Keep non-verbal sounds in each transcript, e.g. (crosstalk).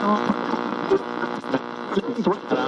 Sort of.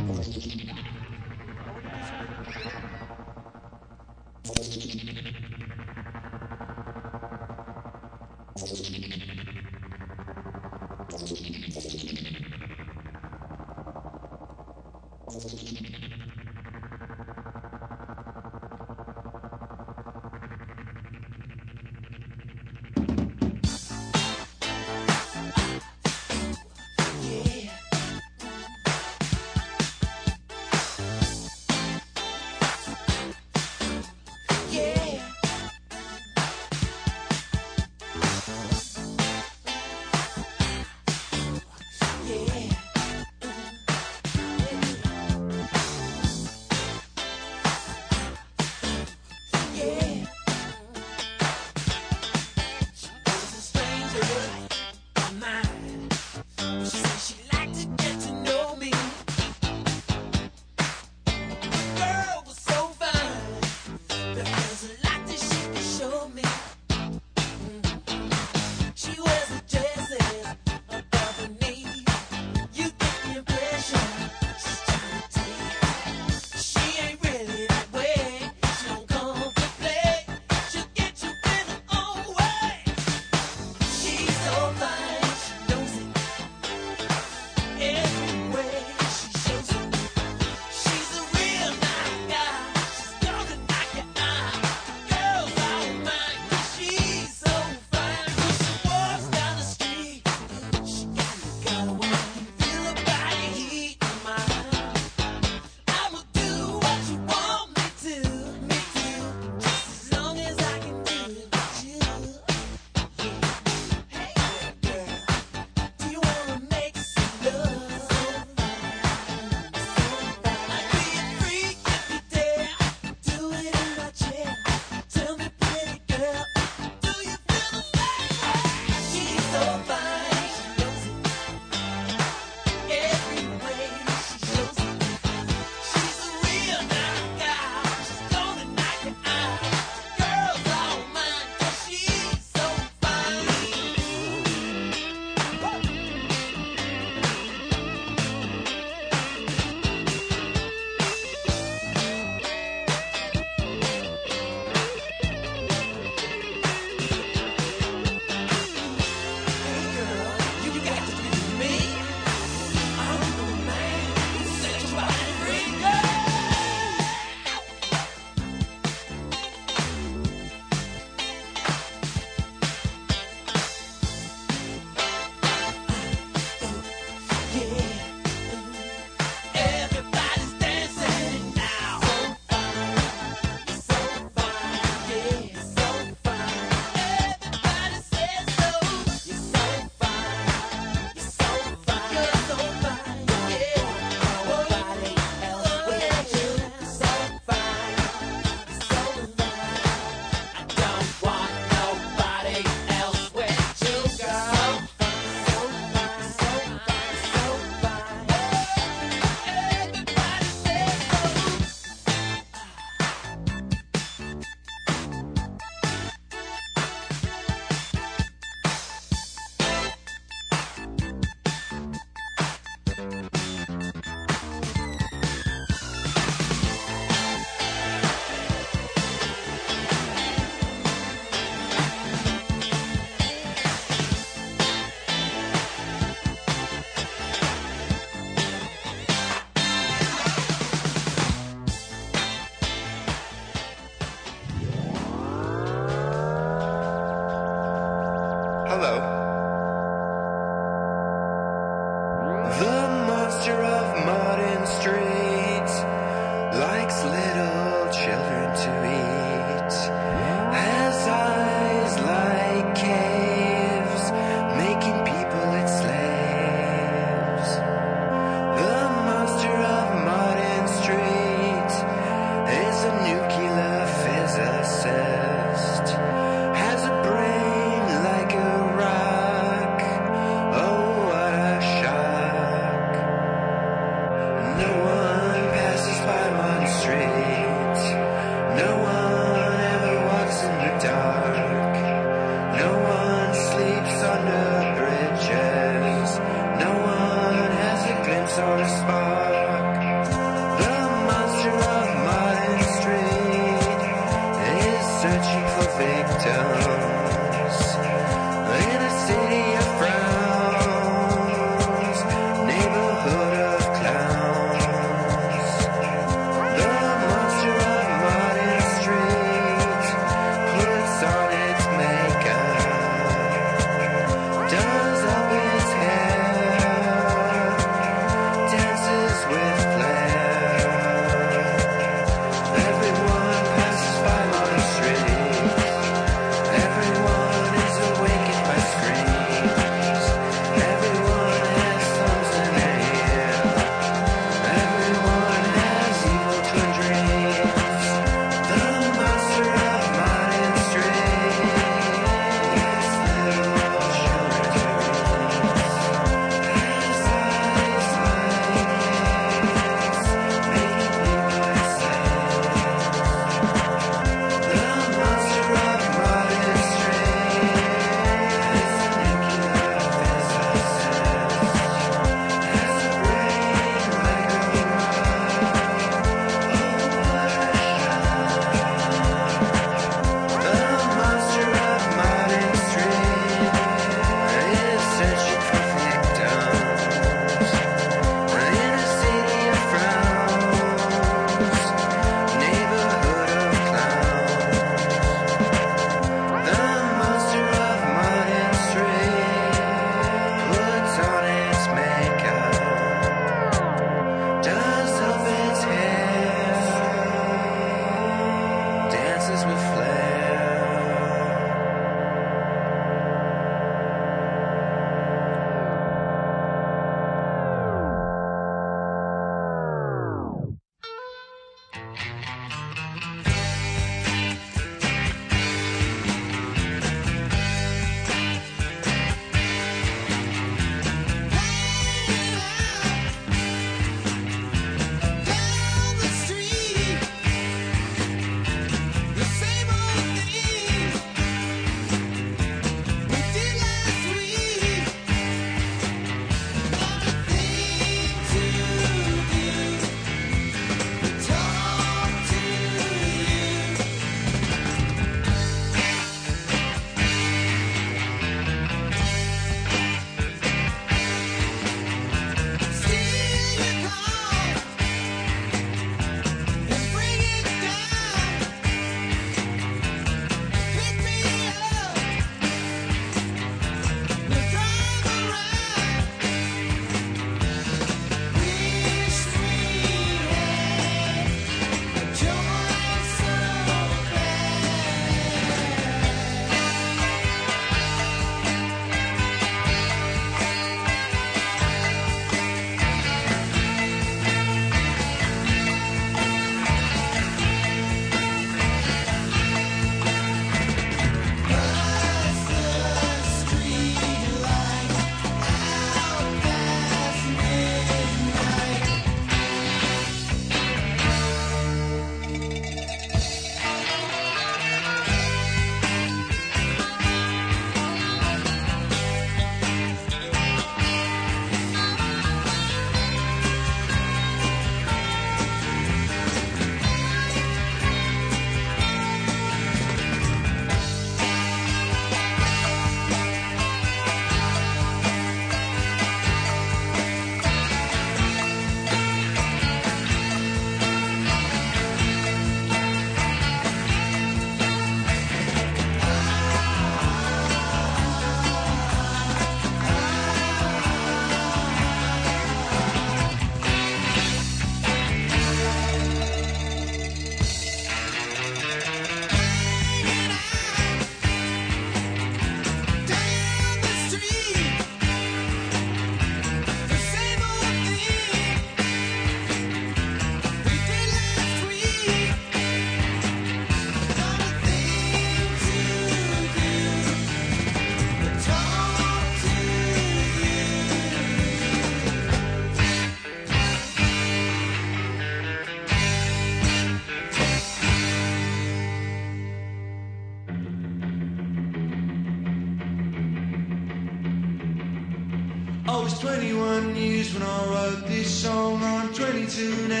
22 now,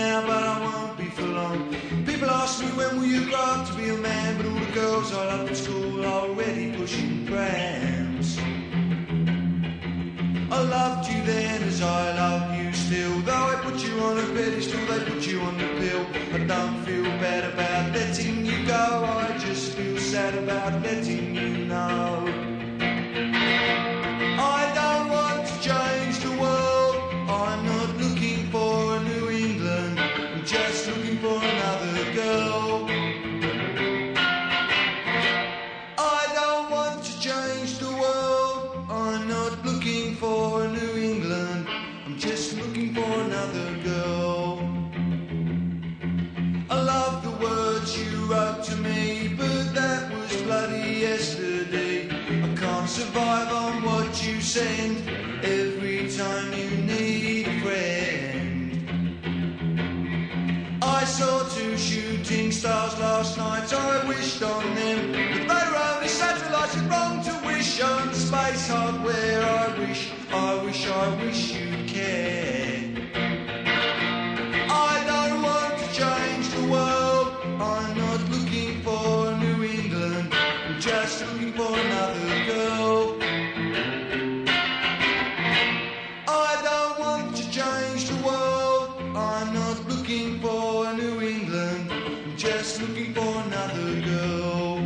looking for another girl.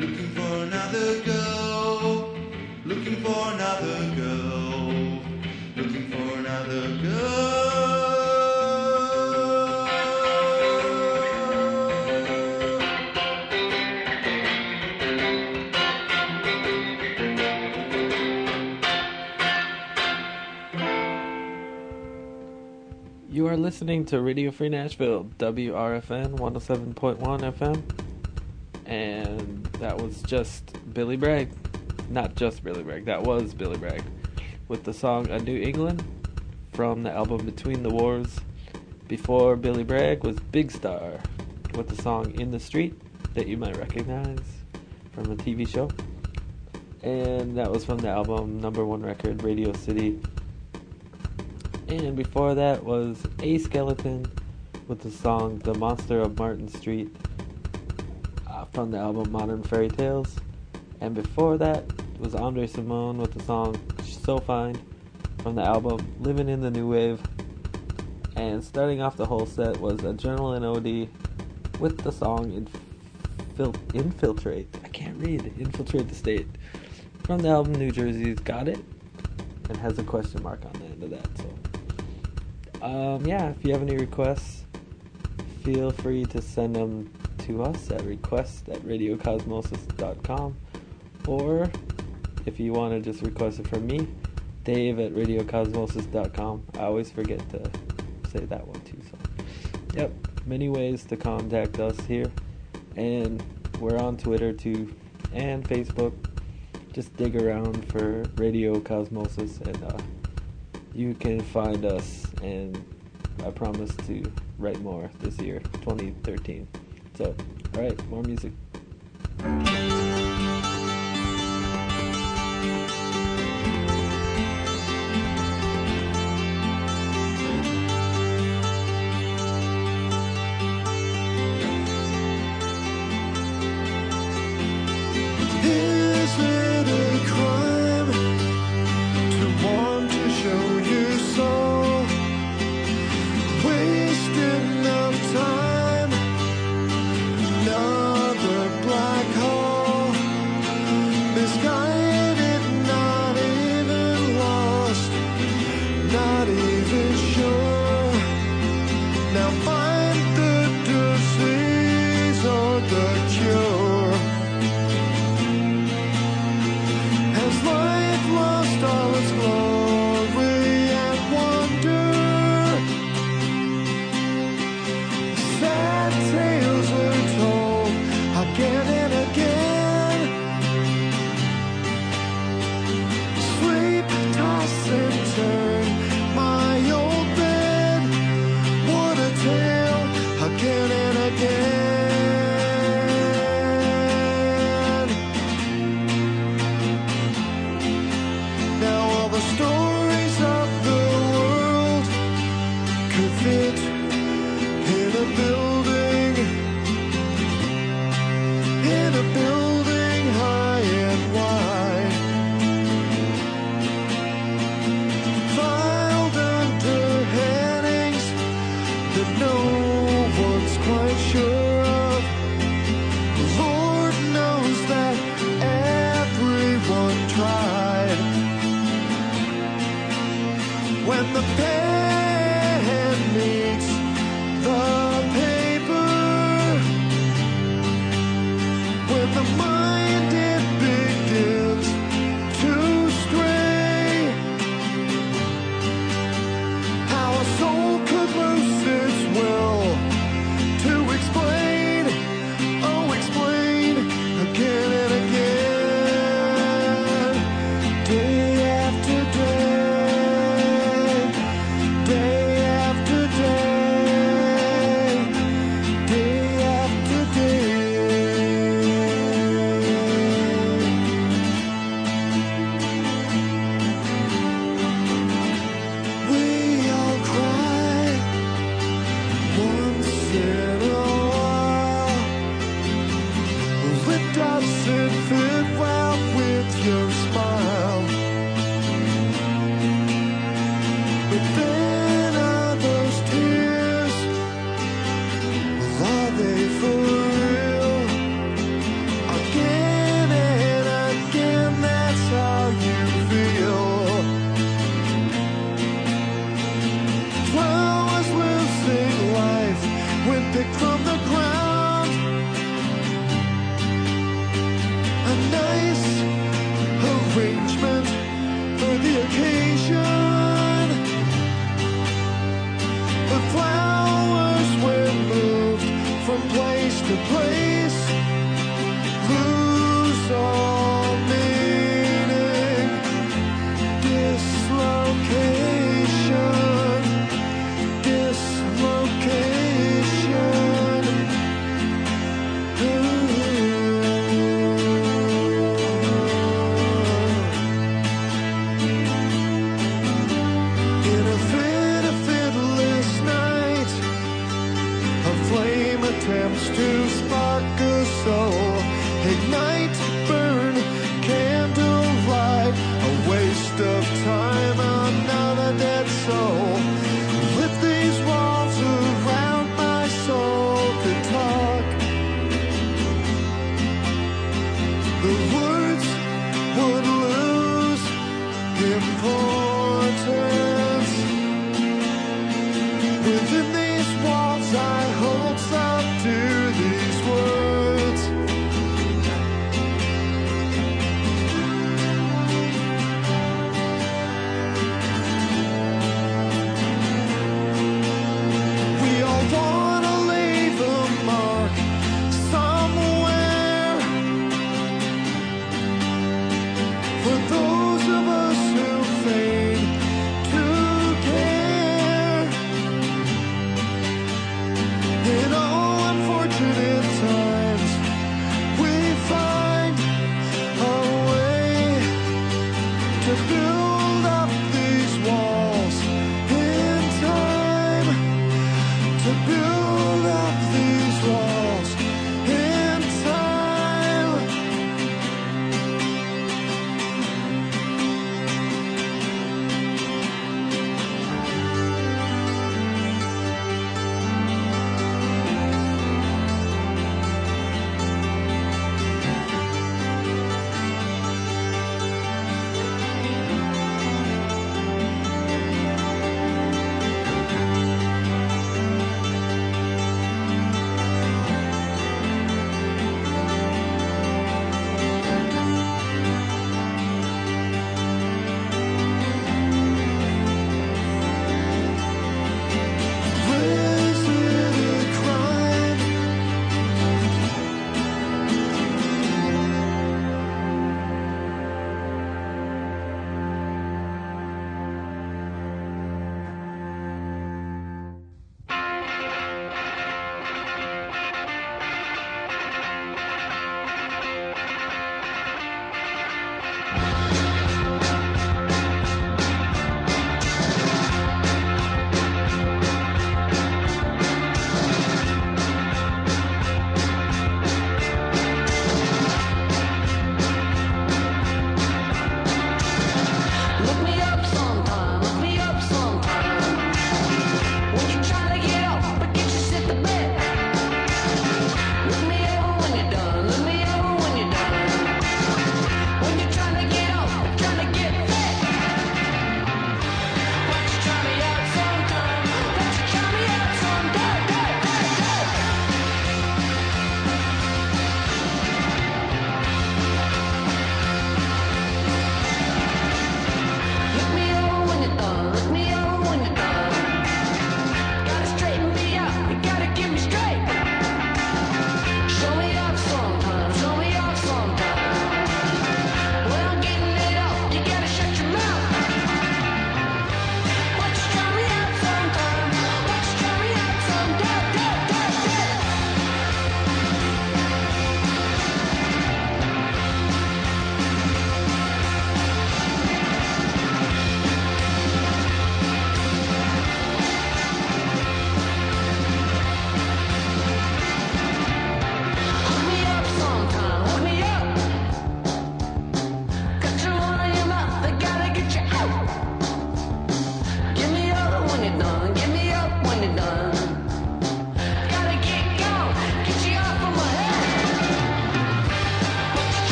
Looking for another girl. Looking for another girl. Are listening to Radio Free Nashville, WRFN 107.1 FM. And that was just Billy Bragg. Not just Billy Bragg, that was Billy Bragg. With the song A New England from the album Between the Wars. Before Billy Bragg was Big Star with the song In the Street that you might recognize from a TV show. And that was from the album number one record, Radio City and before that was A Skeleton with the song The Monster of Martin Street uh, from the album Modern Fairy Tales. And before that was Andre Cymone with the song So Fine from the album Living in the New Wave. And starting off the whole set was Adrenalin OD with the song Infil- Infiltrate. I can't read. Infiltrate the State from the album New Jersey's Got It. And has a question mark on the end of that. So um, yeah, if you have any requests, feel free to send them to us at request at radiocosmosis.com. Or if you want to just request it from me, Dave at radiocosmosis.com. I always forget to say that one too. So, yep, many ways to contact us here. And we're on Twitter too, and Facebook. Just dig around for Radio Cosmosis and uh, you can find us and I promise to write more this year, 2013. So, alright, more music.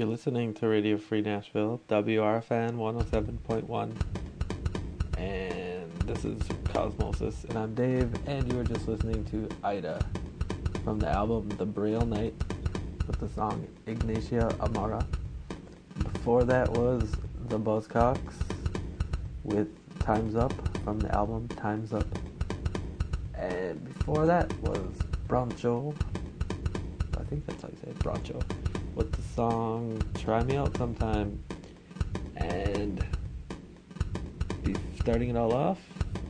You're listening to Radio Free Nashville, WRFN 107.1. And this is Cosmosis. And I'm Dave, and you are just listening to Ida from the album The Braille Night with the song Ignacia Amara. Before that was The Buzzcocks with Time's Up from the album Time's Up. And before that was Broncho. I think that's how you say it, Broncho. Song Try Me Out Sometime. And starting it all off,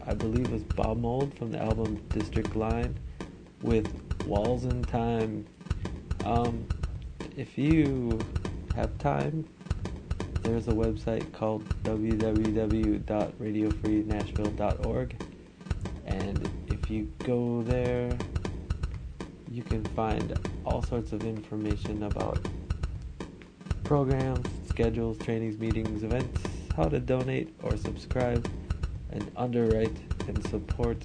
I believe was Bob Mould from the album District Line with Walls in Time. Um, if you have time, there's a website called www.radiofreenashville.org and if you go there you can find all sorts of information about programs, schedules, trainings, meetings, events, how to donate or subscribe and underwrite and support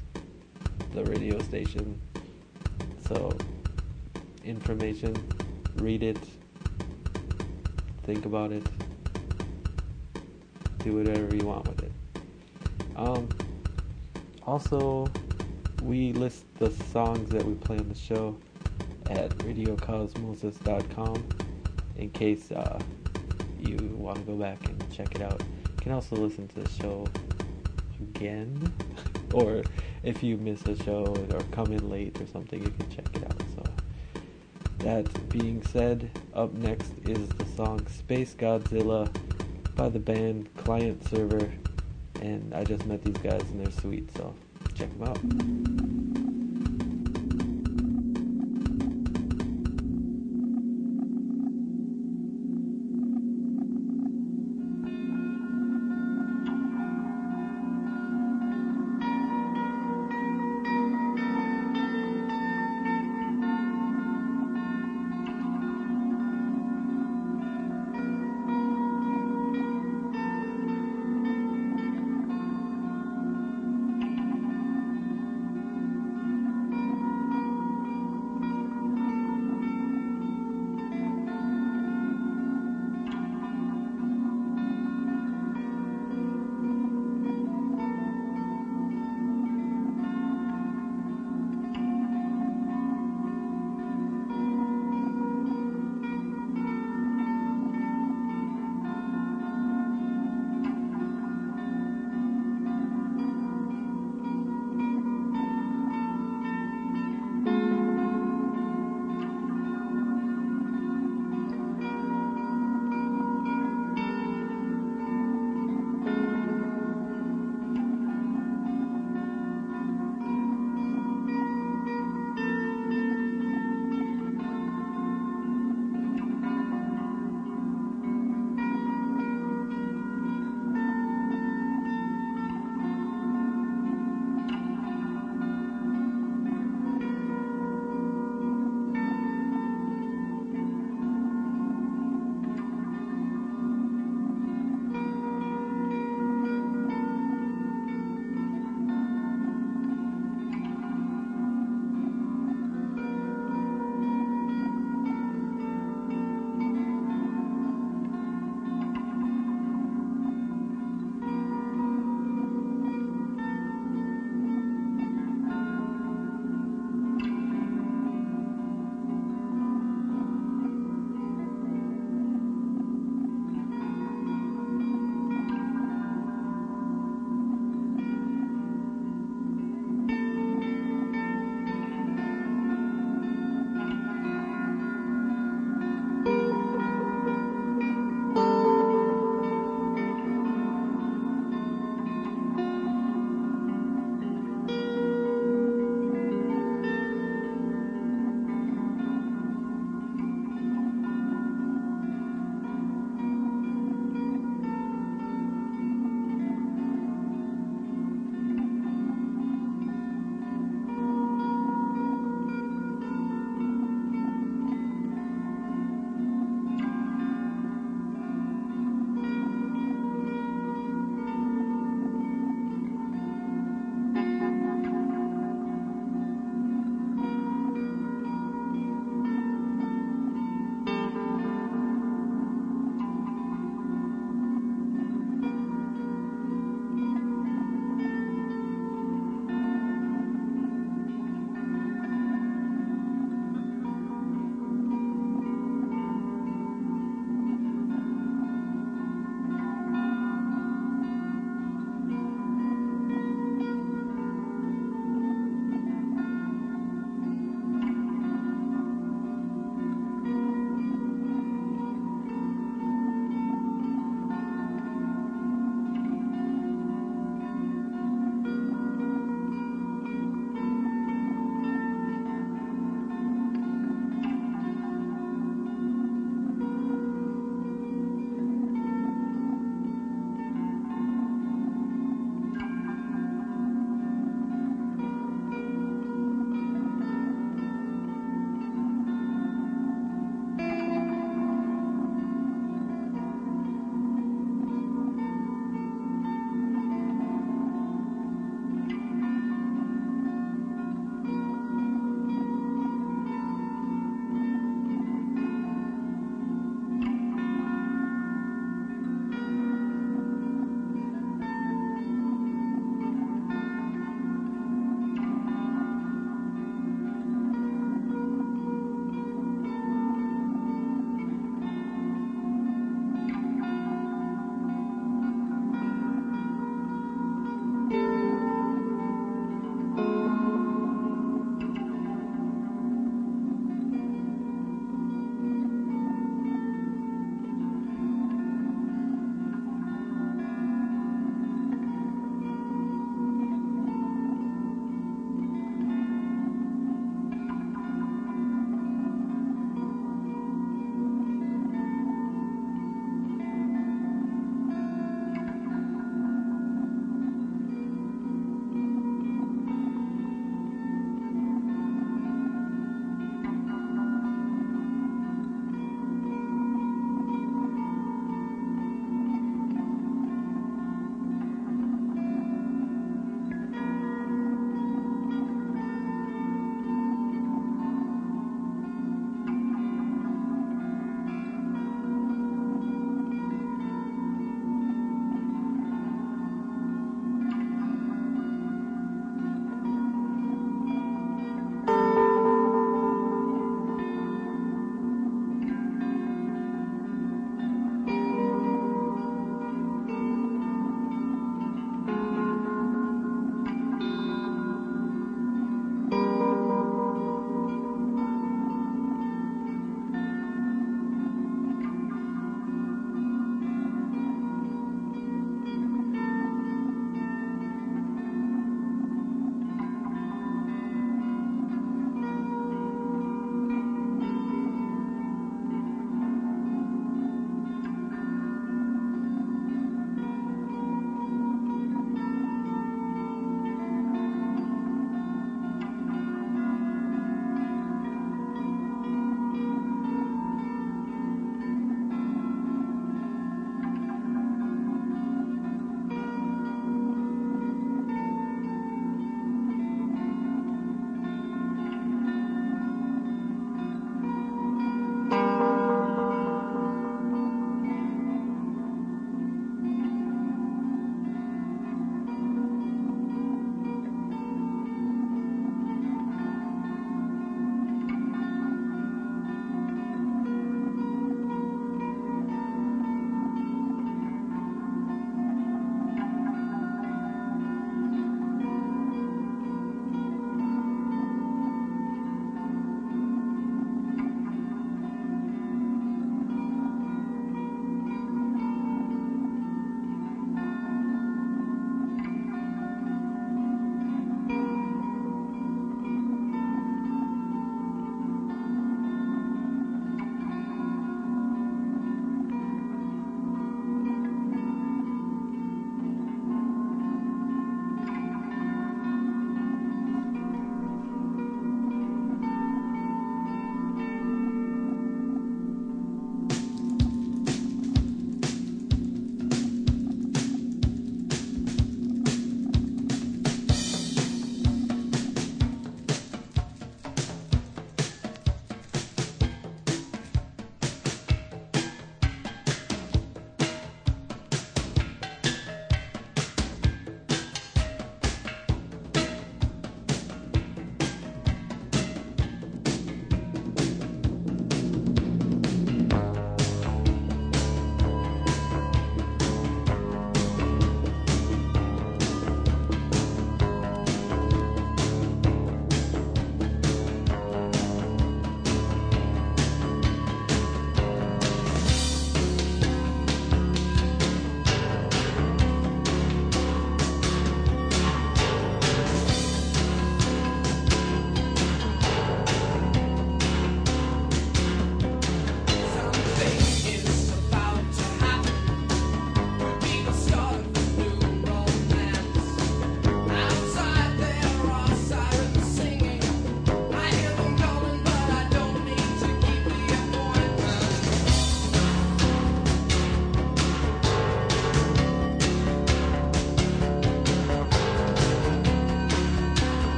the radio station. So information, read it, think about it, do whatever you want with it. Um, also, we list the songs that we play on the show at radiocosmosis.com in case uh, you want to go back and check it out. You can also listen to the show again, (laughs) or if you miss a show or come in late or something, you can check it out. So, that being said, up next is the song Space Godzilla by the band Client Server, and I just met these guys and they're sweet, so check them out.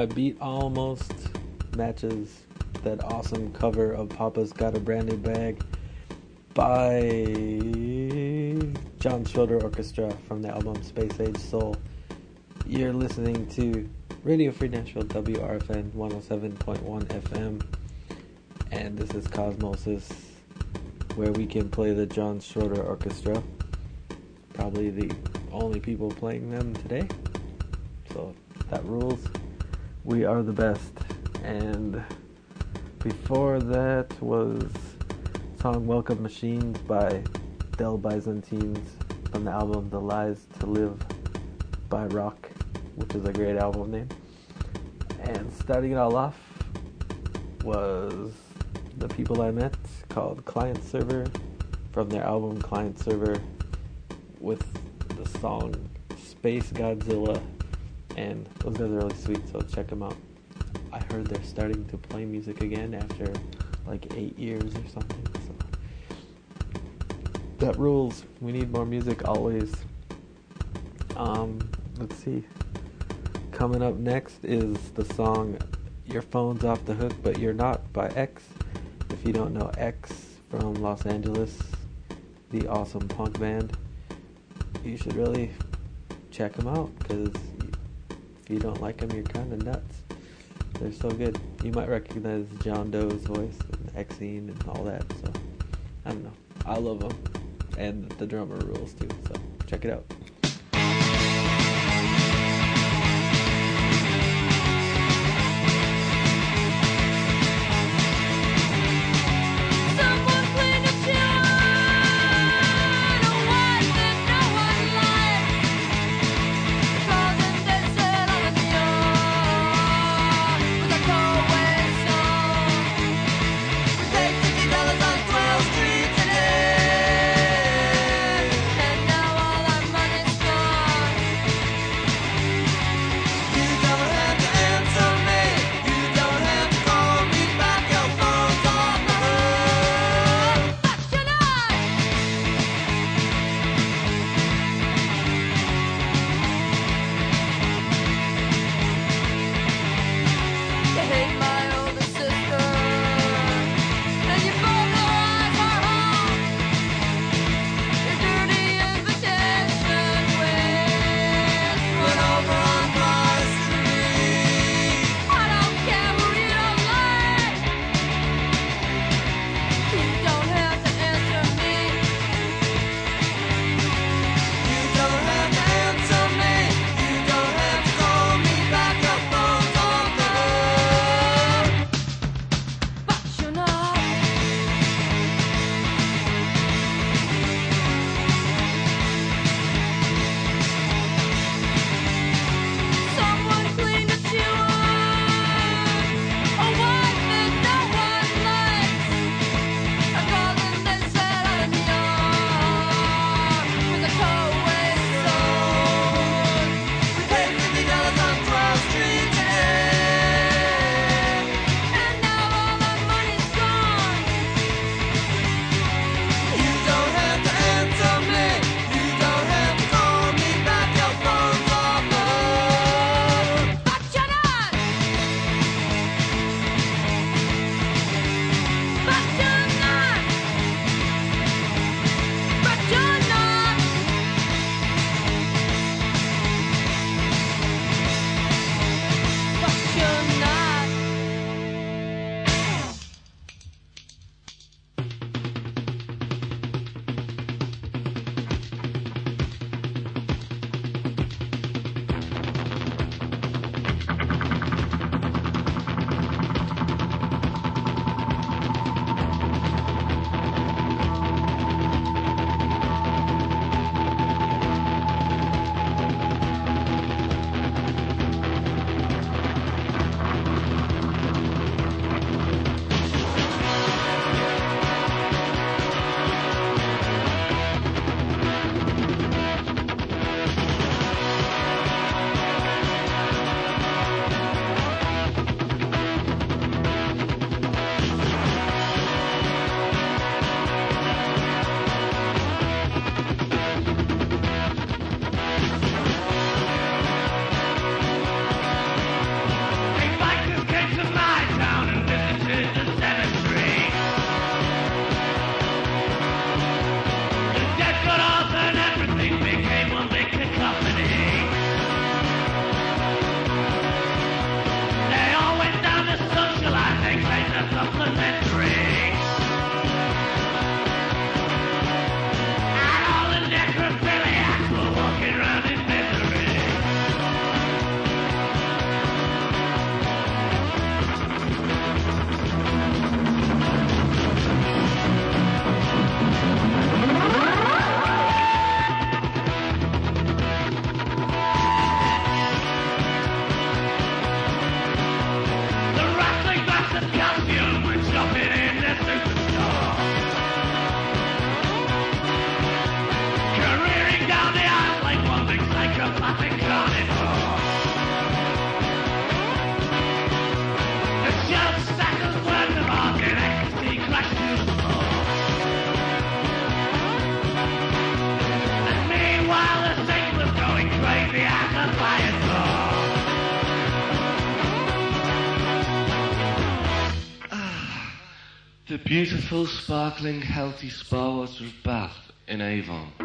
My beat almost matches that awesome cover of Papa's Got a Brand New Bag by John Schroeder Orchestra from the album Space Age Soul. You're listening to Radio Free Nashville WRFN 107.1 FM, and this is Cosmosis, where we can play the John Schroeder Orchestra. Probably the only people playing them today. So that rules. We are the best. And before that was song Welcome Machines by Del Byzanteens from the album The Lies to Live by Rock, which is a great album name. And starting it all off was The People I Met called Client Server from their album Client Server with the song Space Godzilla. And those guys are really sweet, so check them out. I heard they're starting to play music again after like eight years or something. So that rules. We need more music always. Um, let's see. Coming up next is the song "Your Phone's Off the Hook, But You're Not" by X. If you don't know X from Los Angeles, the awesome punk band, you should really check them out because you don't like them, you're kind of nuts. They're so good. You might recognize John Doe's voice and Exene and all that. So I don't know. I love them, and the drummer rules too. So check it out. Sparkling, healthy spa water of Bath in Avon.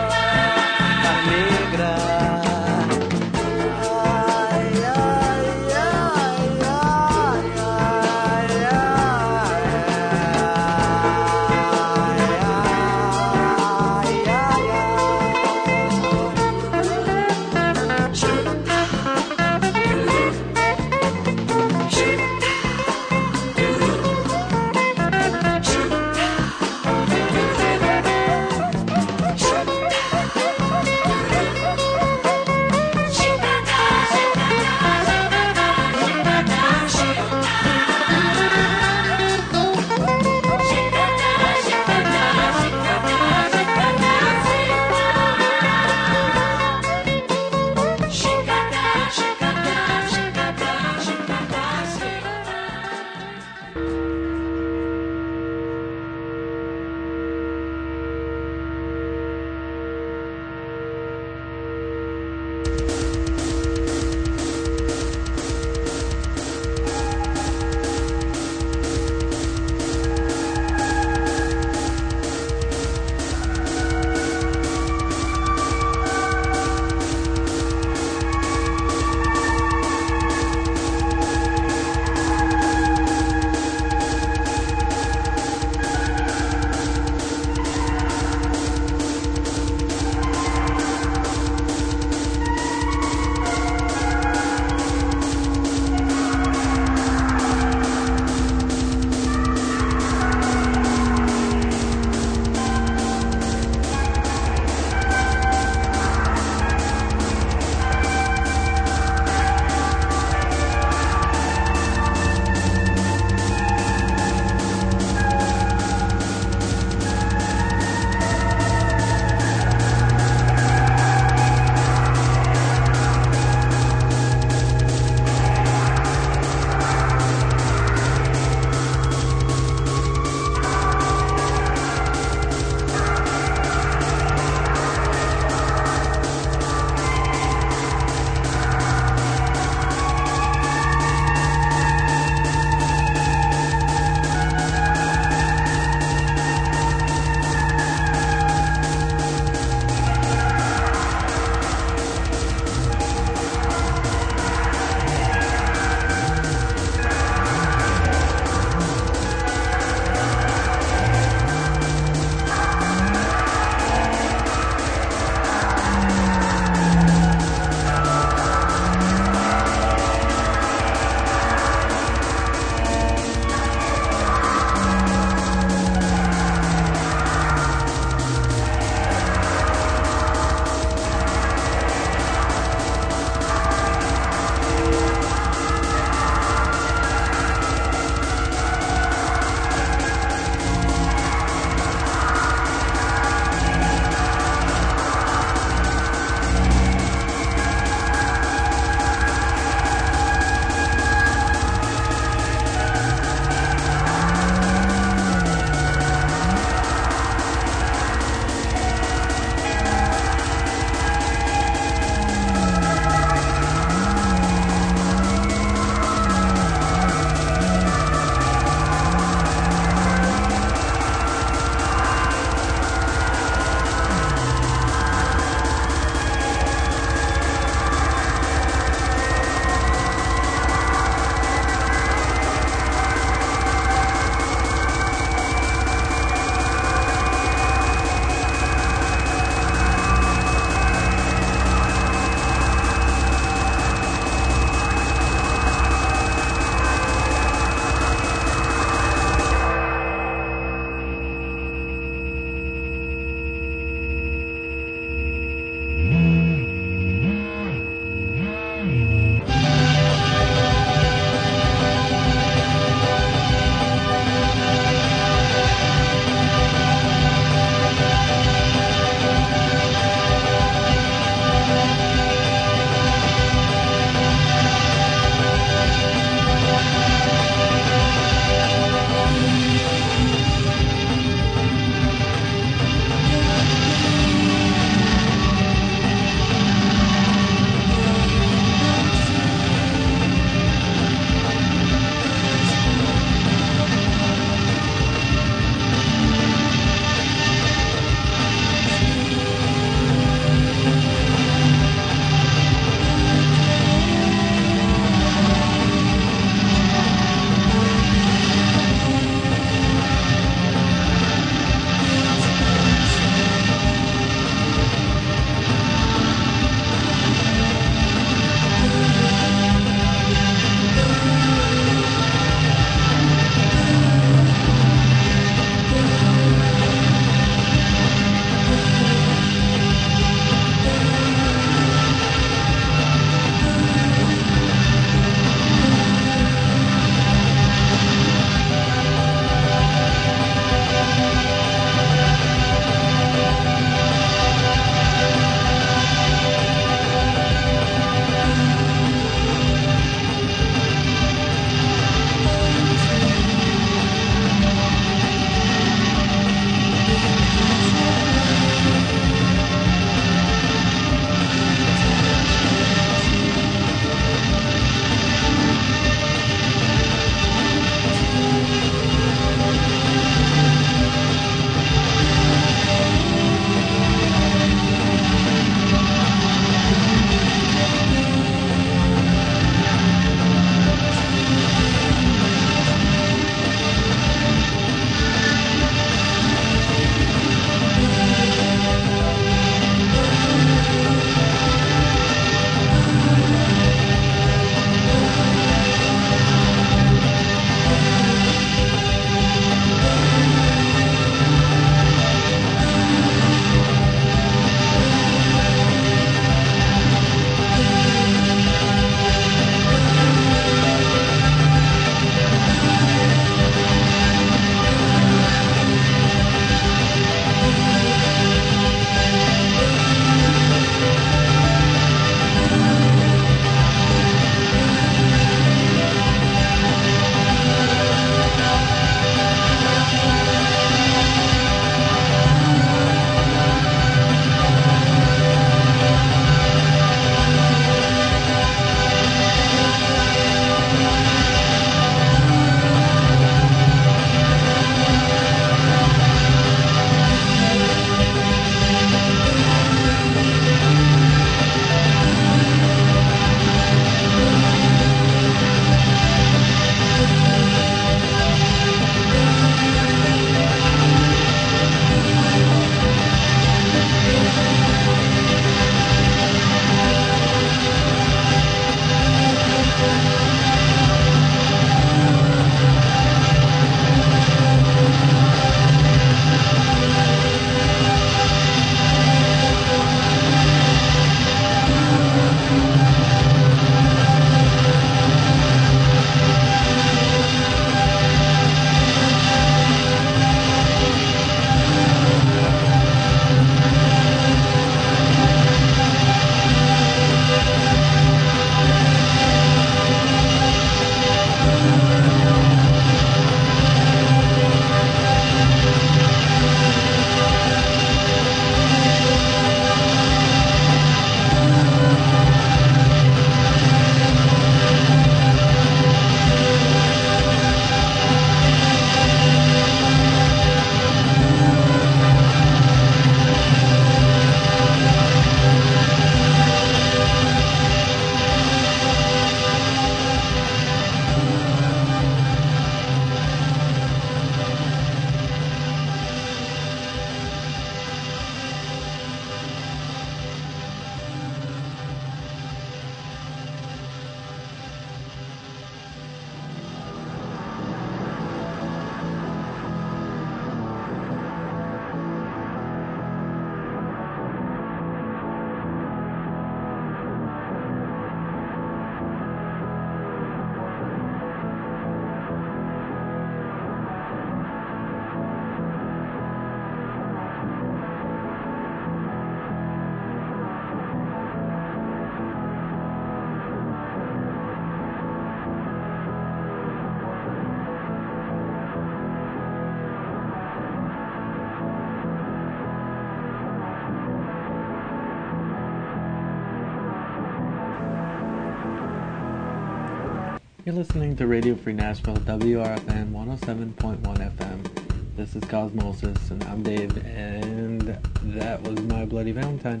You're listening to Radio Free Nashville, WRFN 107.1 FM. This is Cosmosis, and I'm Dave, and that was My Bloody Valentine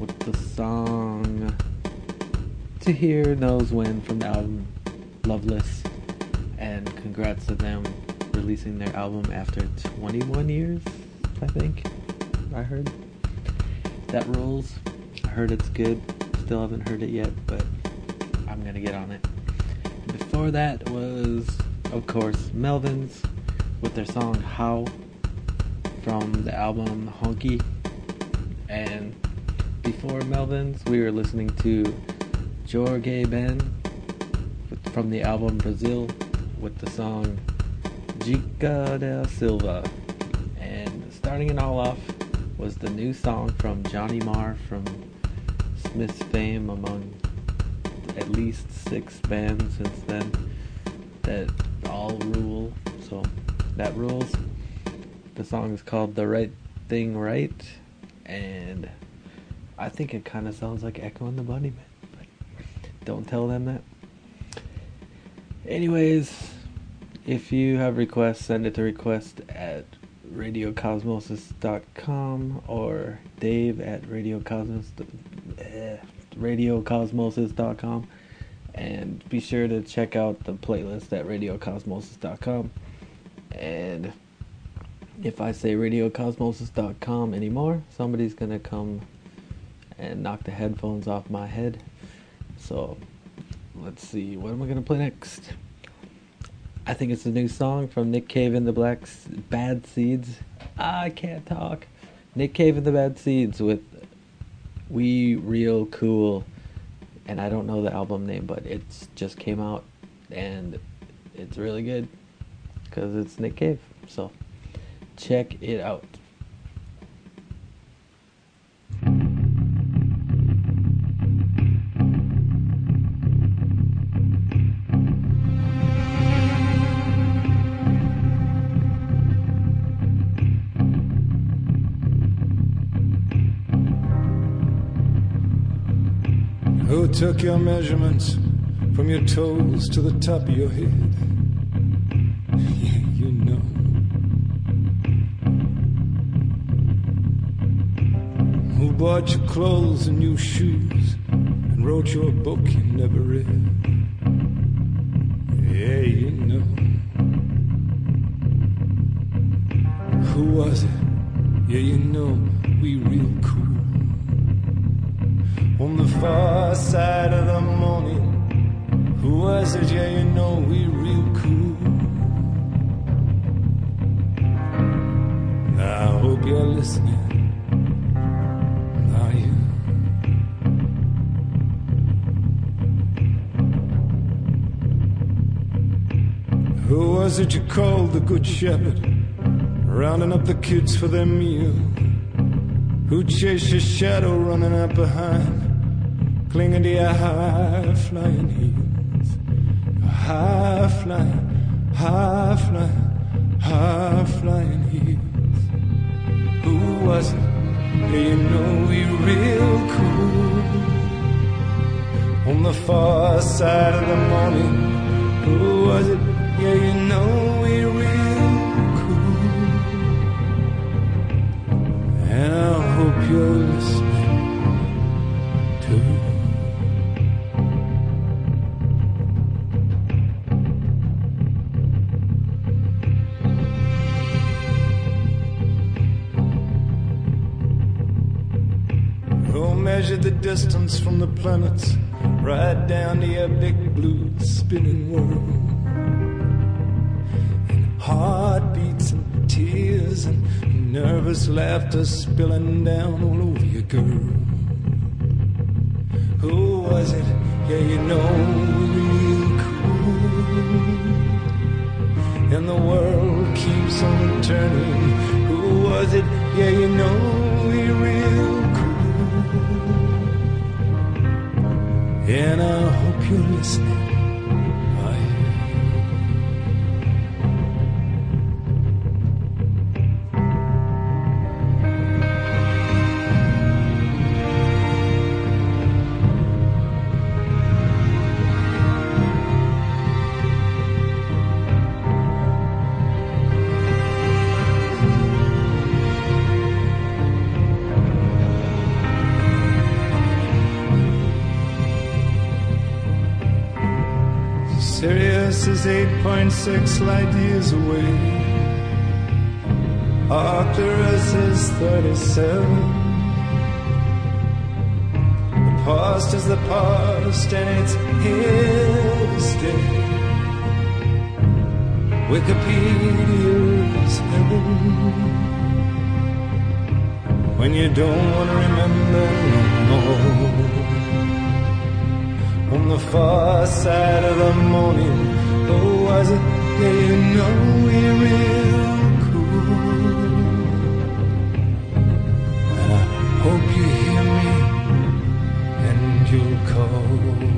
with the song To Hear Knows When from the album Loveless. And congrats to them releasing their album after 21 years, I think. I heard. That rules. I heard it's good. Still haven't heard it yet, but I'm gonna get on it. Before that was, of course, Melvins with their song How from the album Honky. And before Melvins, we were listening to Jorge Ben from the album Brazil with the song Xica da Silva. And starting it all off was the new song from Johnny Marr from Smith's fame among at least six bands since then that all rule. So that rules. The song is called The Right Thing Right, and I think it kind of sounds like Echo and the Bunnymen, but don't tell them that. Anyways, if you have requests, send it to request at radiocosmosis.com or dave at radiocosmos, eh, radiocosmosis.com. And be sure to check out the playlist at radiocosmosis.com. And if I say radiocosmosis.com anymore, somebody's going to come and knock the headphones off my head. So let's see, what am I going to play next? I think it's a new song from Nick Cave and the Blacks, Bad Seeds. I can't talk. Nick Cave and the Bad Seeds with We Real Cool. And I don't know the album name, but it's just came out and it's really good because it's Nick Cave. So check it out. Took your measurements from your toes to the top of your head? Yeah, (laughs) you know. Who bought your clothes and new shoes and wrote your book you never read? Yeah, you know. Who was it? Yeah, you know, we real cool. On the far side of the morning, who was it? Yeah, you know we real cool. Now I hope you're listening. Are you? Who was it you called the good shepherd? Rounding up the kids for their meal. Who chased your shadow running up behind, clinging to your high flying heels. Your high flying, high flying, high flying heels. Who was it? Yeah, you know we real cool. On the far side of the morning, who was it? Yeah, you know we real cool. And I hope you're listening distance from the planets right down to your big blue spinning world? And heartbeats and tears and nervous laughter spilling down all over you, girl. Who was it? Yeah, you know, real cool. And the world keeps on turning. Who was it? Yeah, you know, we real And I hope you're listening. 8.6 light years away. Arcturus is 37. The past is the past and it's here to stay. Wikipedia's heaven. When you don't want to remember no more. On the far side of the morning, oh, was it yeah, you know we're real cool. I hope you hear me and you'll call.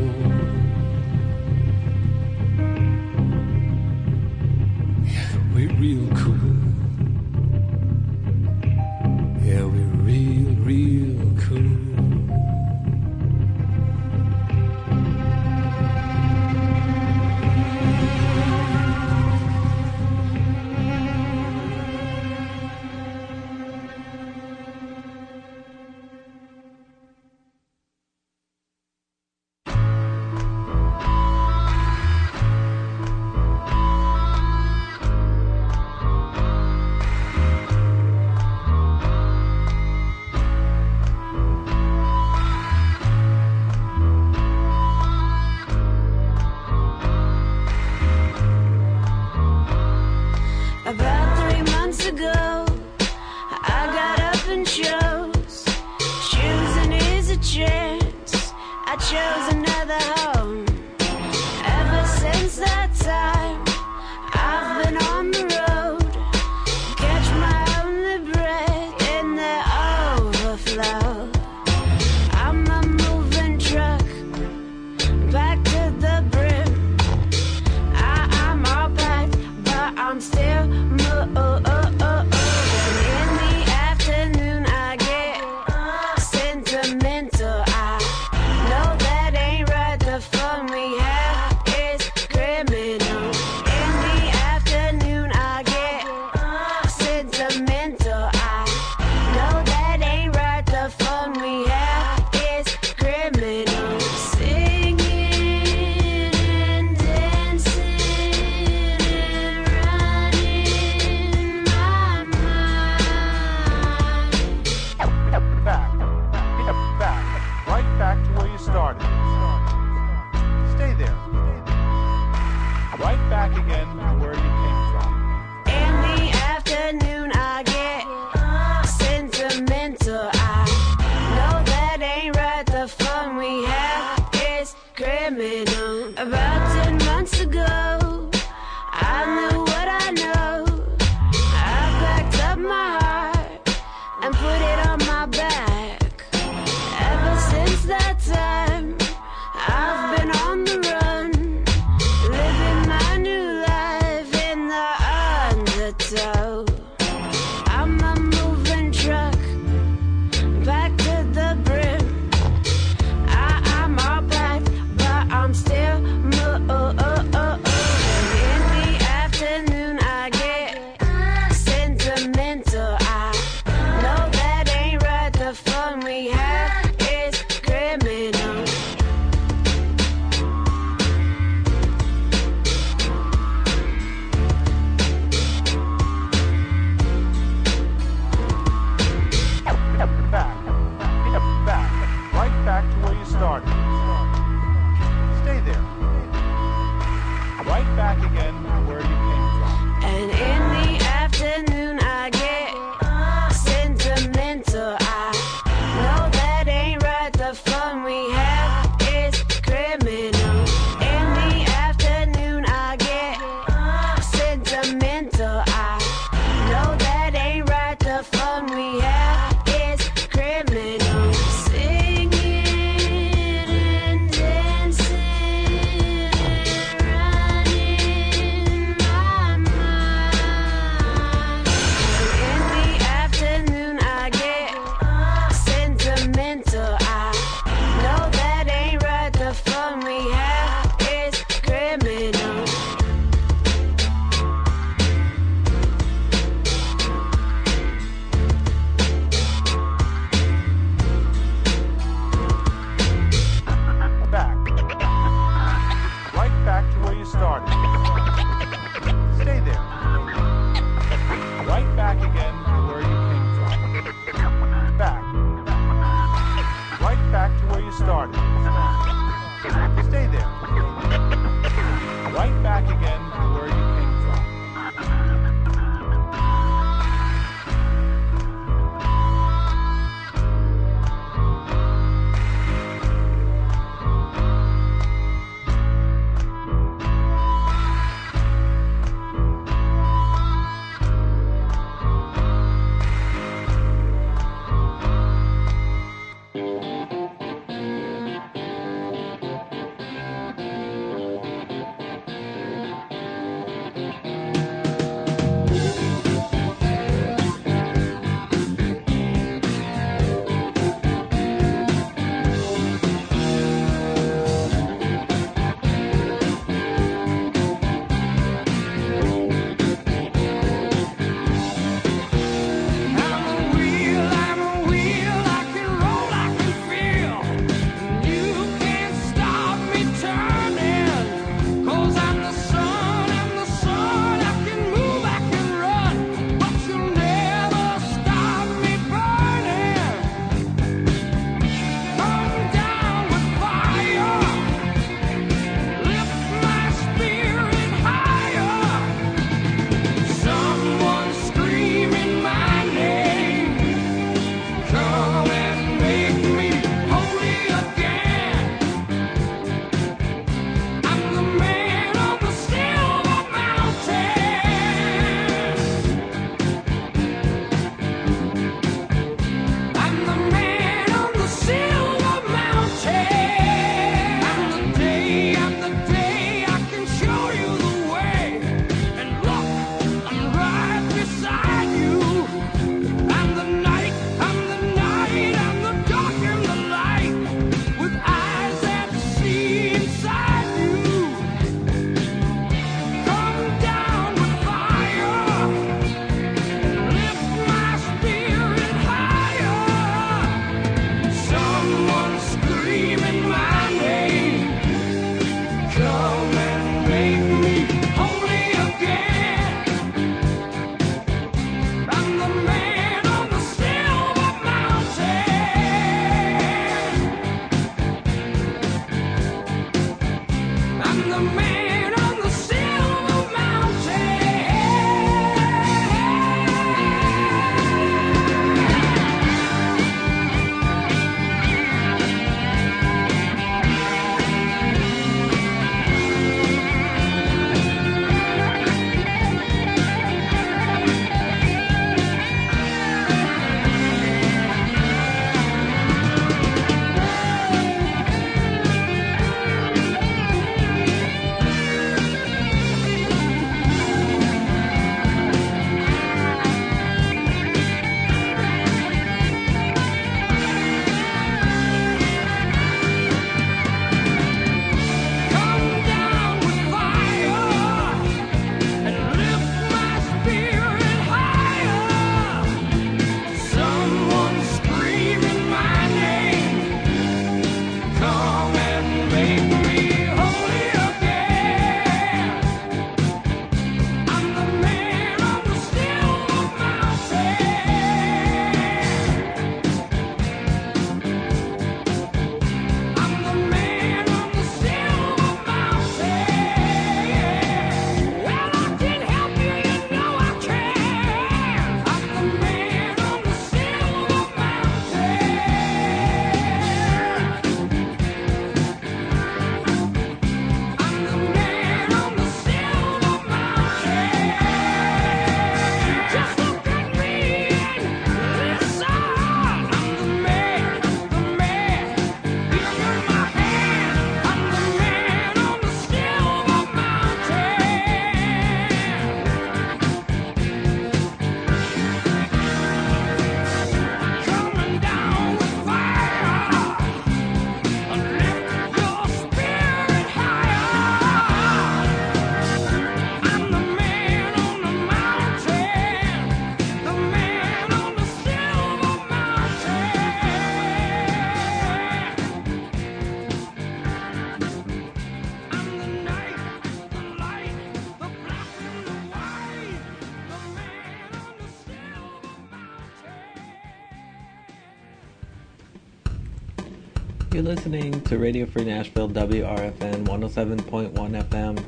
Listening to Radio Free Nashville, WRFN 107.1 FM.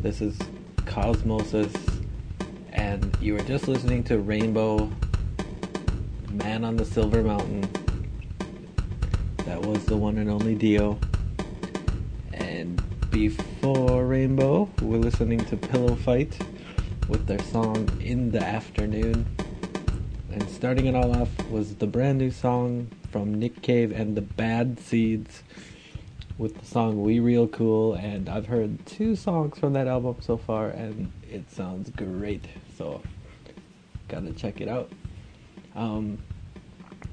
This is Cosmosis, and you were just listening to Rainbow Man on the Silver Mountain. That was the one and only Dio. And before Rainbow, we're listening to Pillow Fight with their song In the Afternoon. And starting it all off was the brand new song from Nick Cave and the Bad Seeds with the song We Real Cool. And I've heard two songs from that album so far, and it sounds great. So, gotta check it out. Um,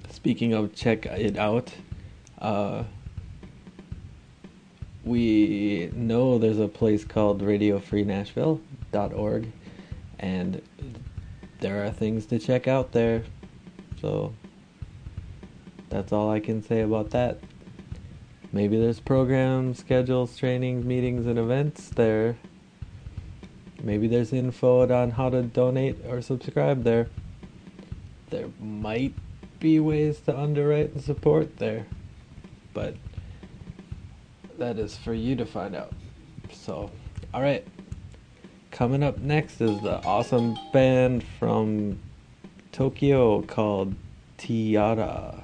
speaking of check it out, uh, we know there's a place called RadioFreeNashville.org, and there are things to check out there. So that's all I can say about that. Maybe there's programs, schedules, trainings, meetings, and events there. Maybe there's info on how to donate or subscribe there. There might be ways to underwrite and support there, but that is for you to find out. So, alright. Coming up next is the awesome band from Tokyo called Tiara.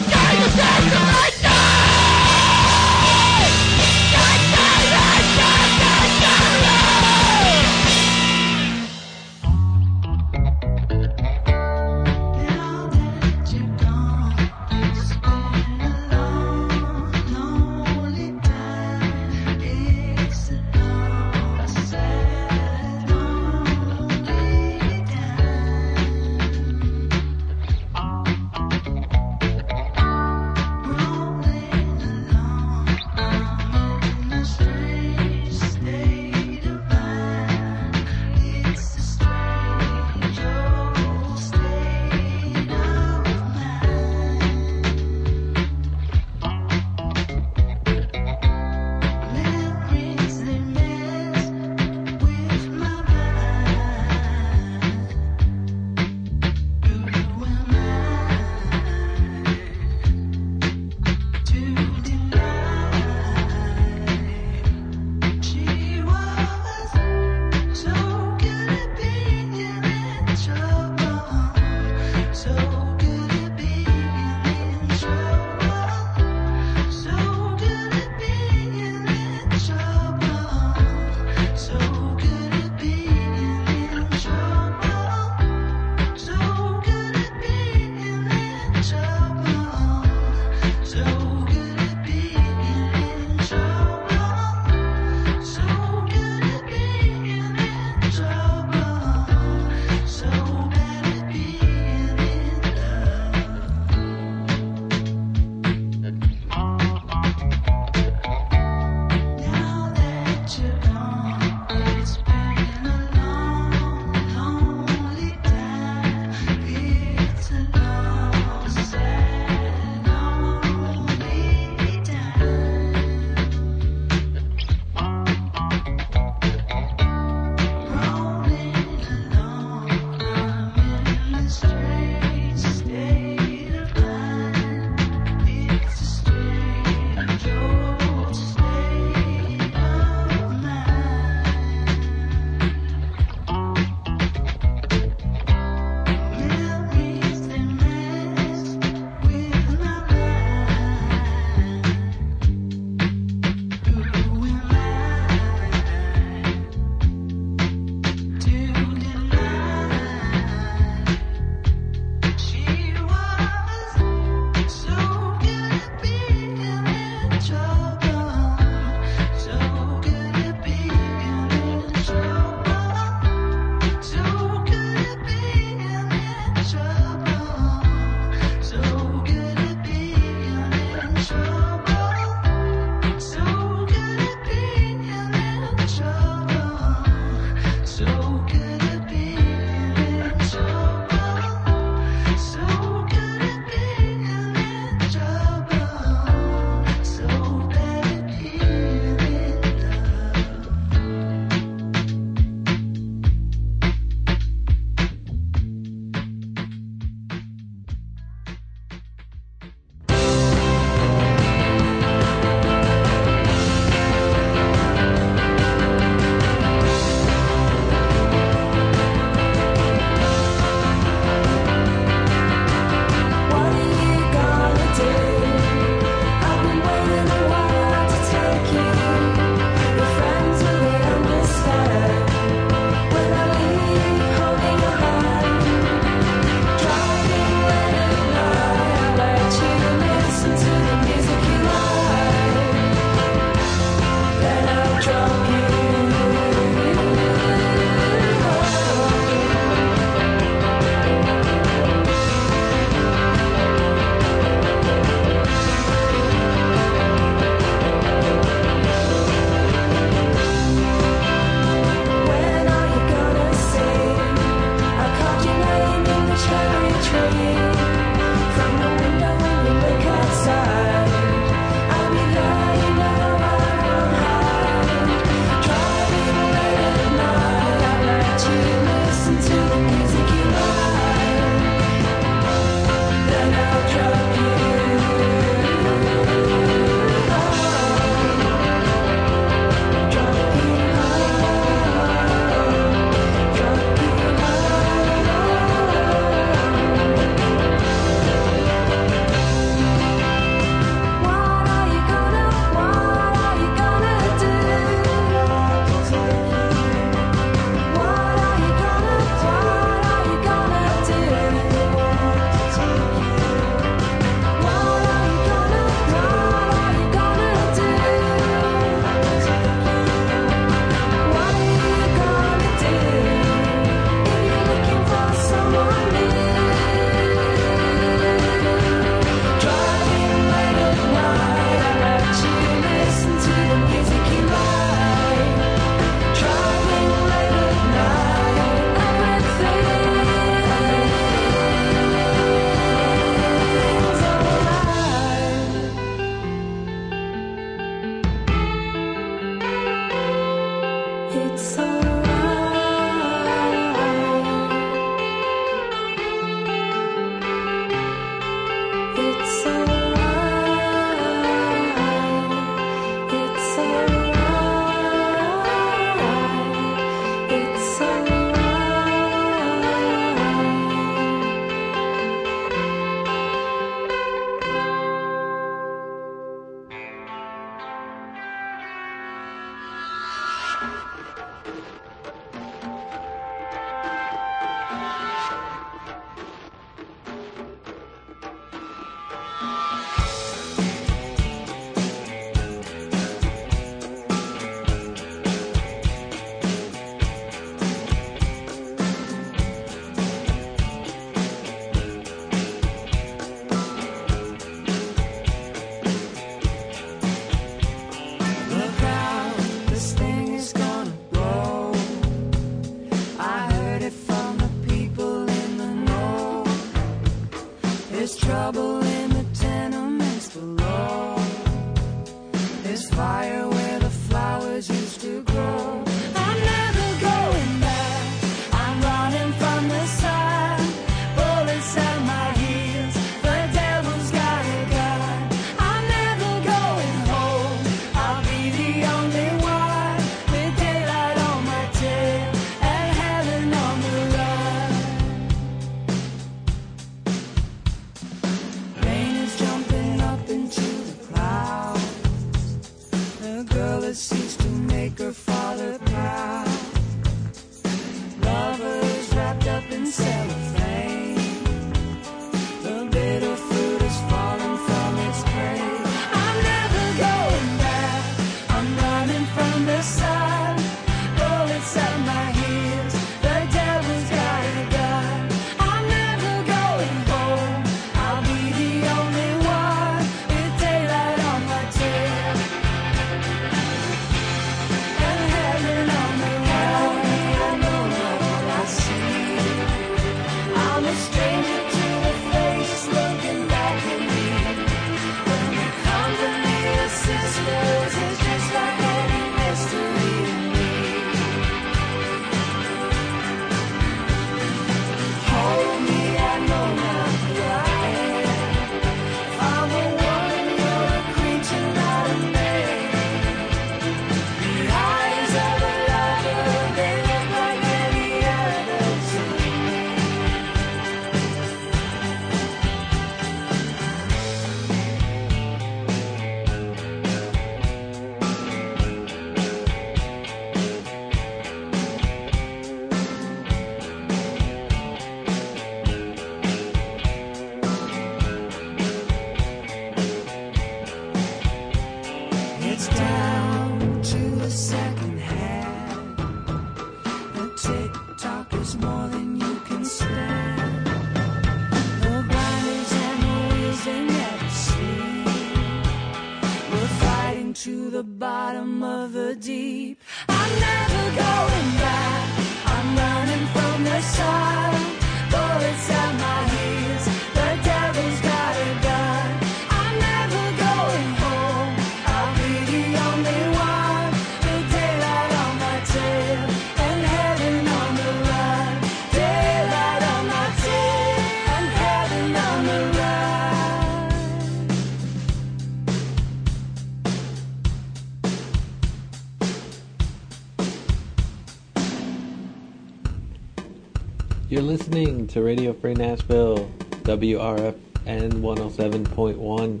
Free Nashville, WRFN 107.1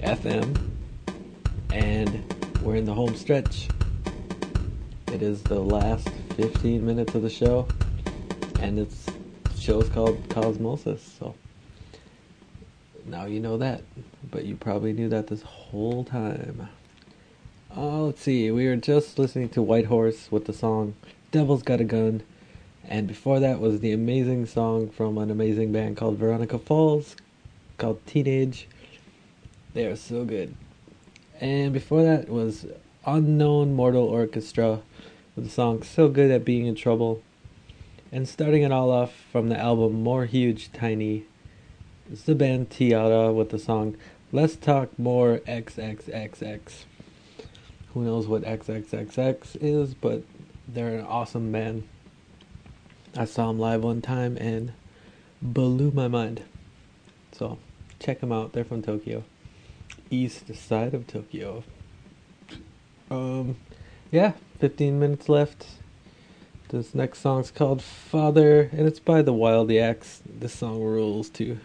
FM, and we're in the home stretch. It is the last 15 minutes of the show, and it's the show's called Cosmosis, so now you know that, but you probably knew that this whole time. Oh, let's see, we were just listening to Whitehorse with the song Devil's Got a Gun. And before that was the amazing song from an amazing band called Veronica Falls called Teenage. They are so good. And before that was Unknown Mortal Orchestra with the song So Good at Being in Trouble. And starting it all off from the album More Huge Tiny is the band Tiara with the song Let's Talk More XXXX. Who knows what XXXX is, but they're an awesome band. I saw them live one time and blew my mind. So check them out. They're from Tokyo, east side of Tokyo. Um, yeah, 15 minutes left. This next song's called Father, and it's by the Wild Yaks. This song rules too.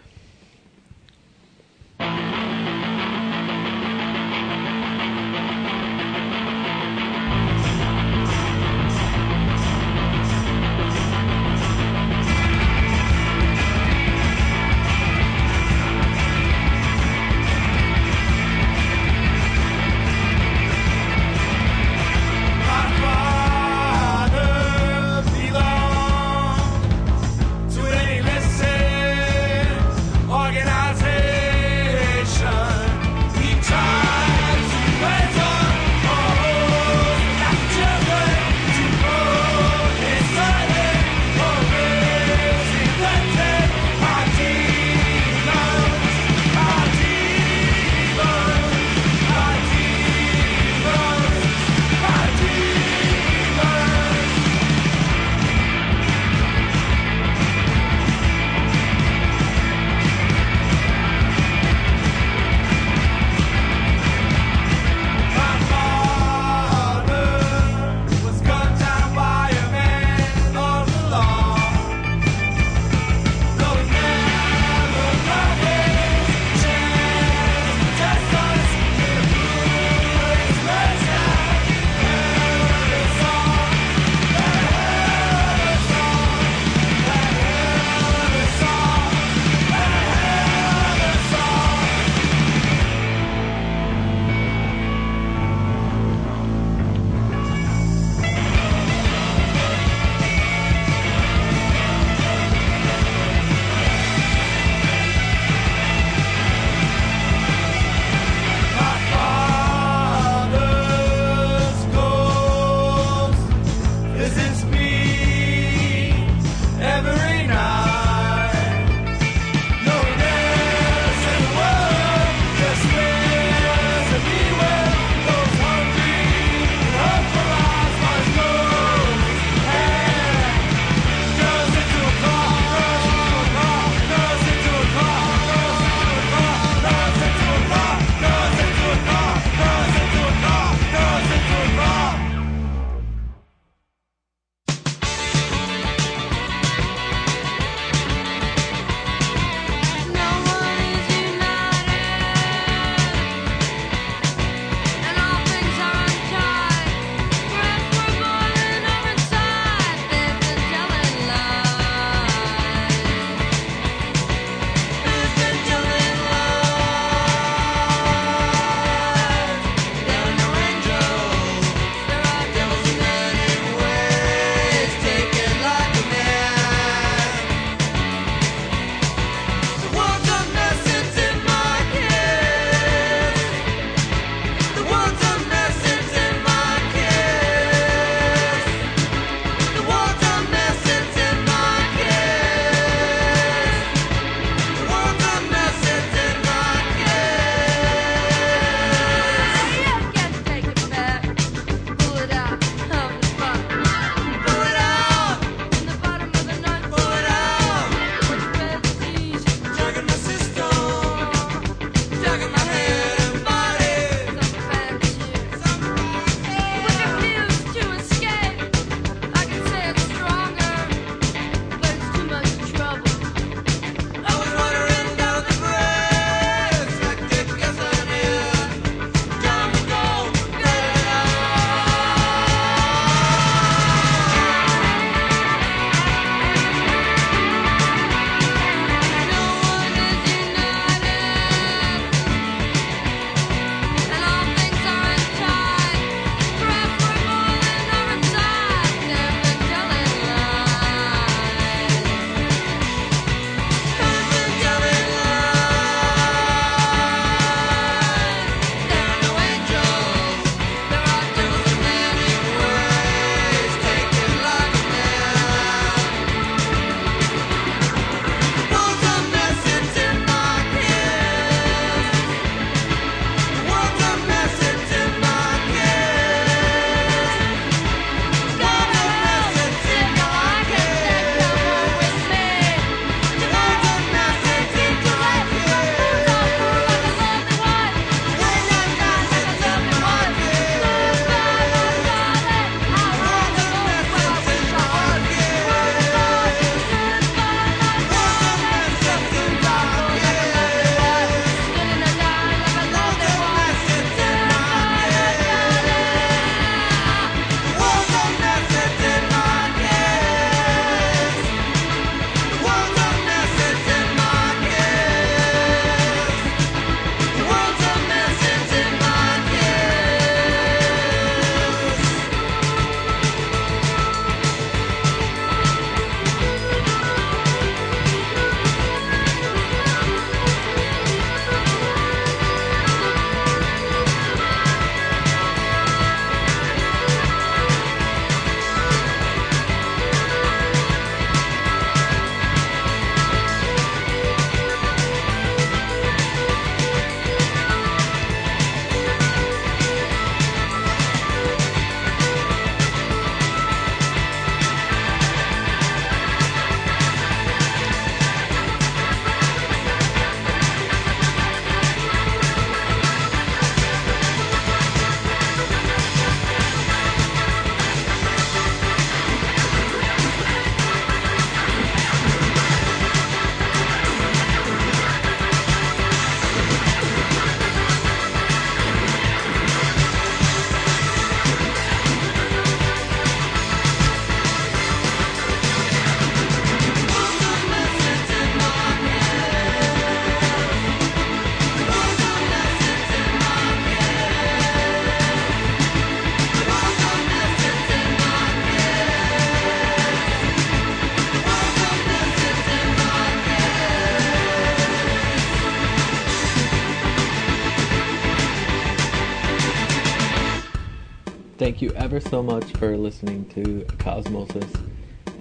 Ever so much for listening to Cosmosis.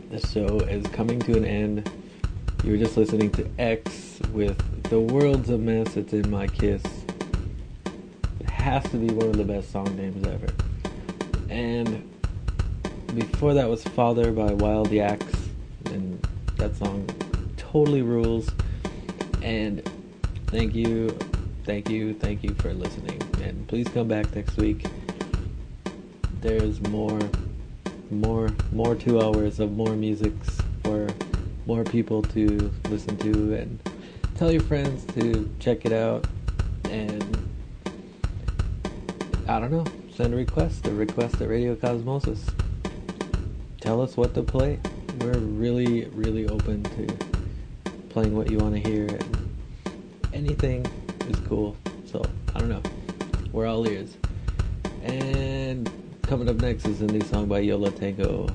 The show is coming to an end. You were just listening to X with The World's a Mess, It's in My Kiss. It has to be one of the best song names ever. And before that was Father by Wild Yaks, and that song totally rules. And thank you, thank you, thank you for listening. And please come back next week. There's more, more, more two hours of more musics for more people to listen to, and tell your friends to check it out. And I don't know, send a request, a request at Radio Cosmosis. Tell us what to play. We're really, really open to playing what you want to hear, and anything is cool. So, I don't know. We're all ears. And coming up next is a new song by Yo La Tengo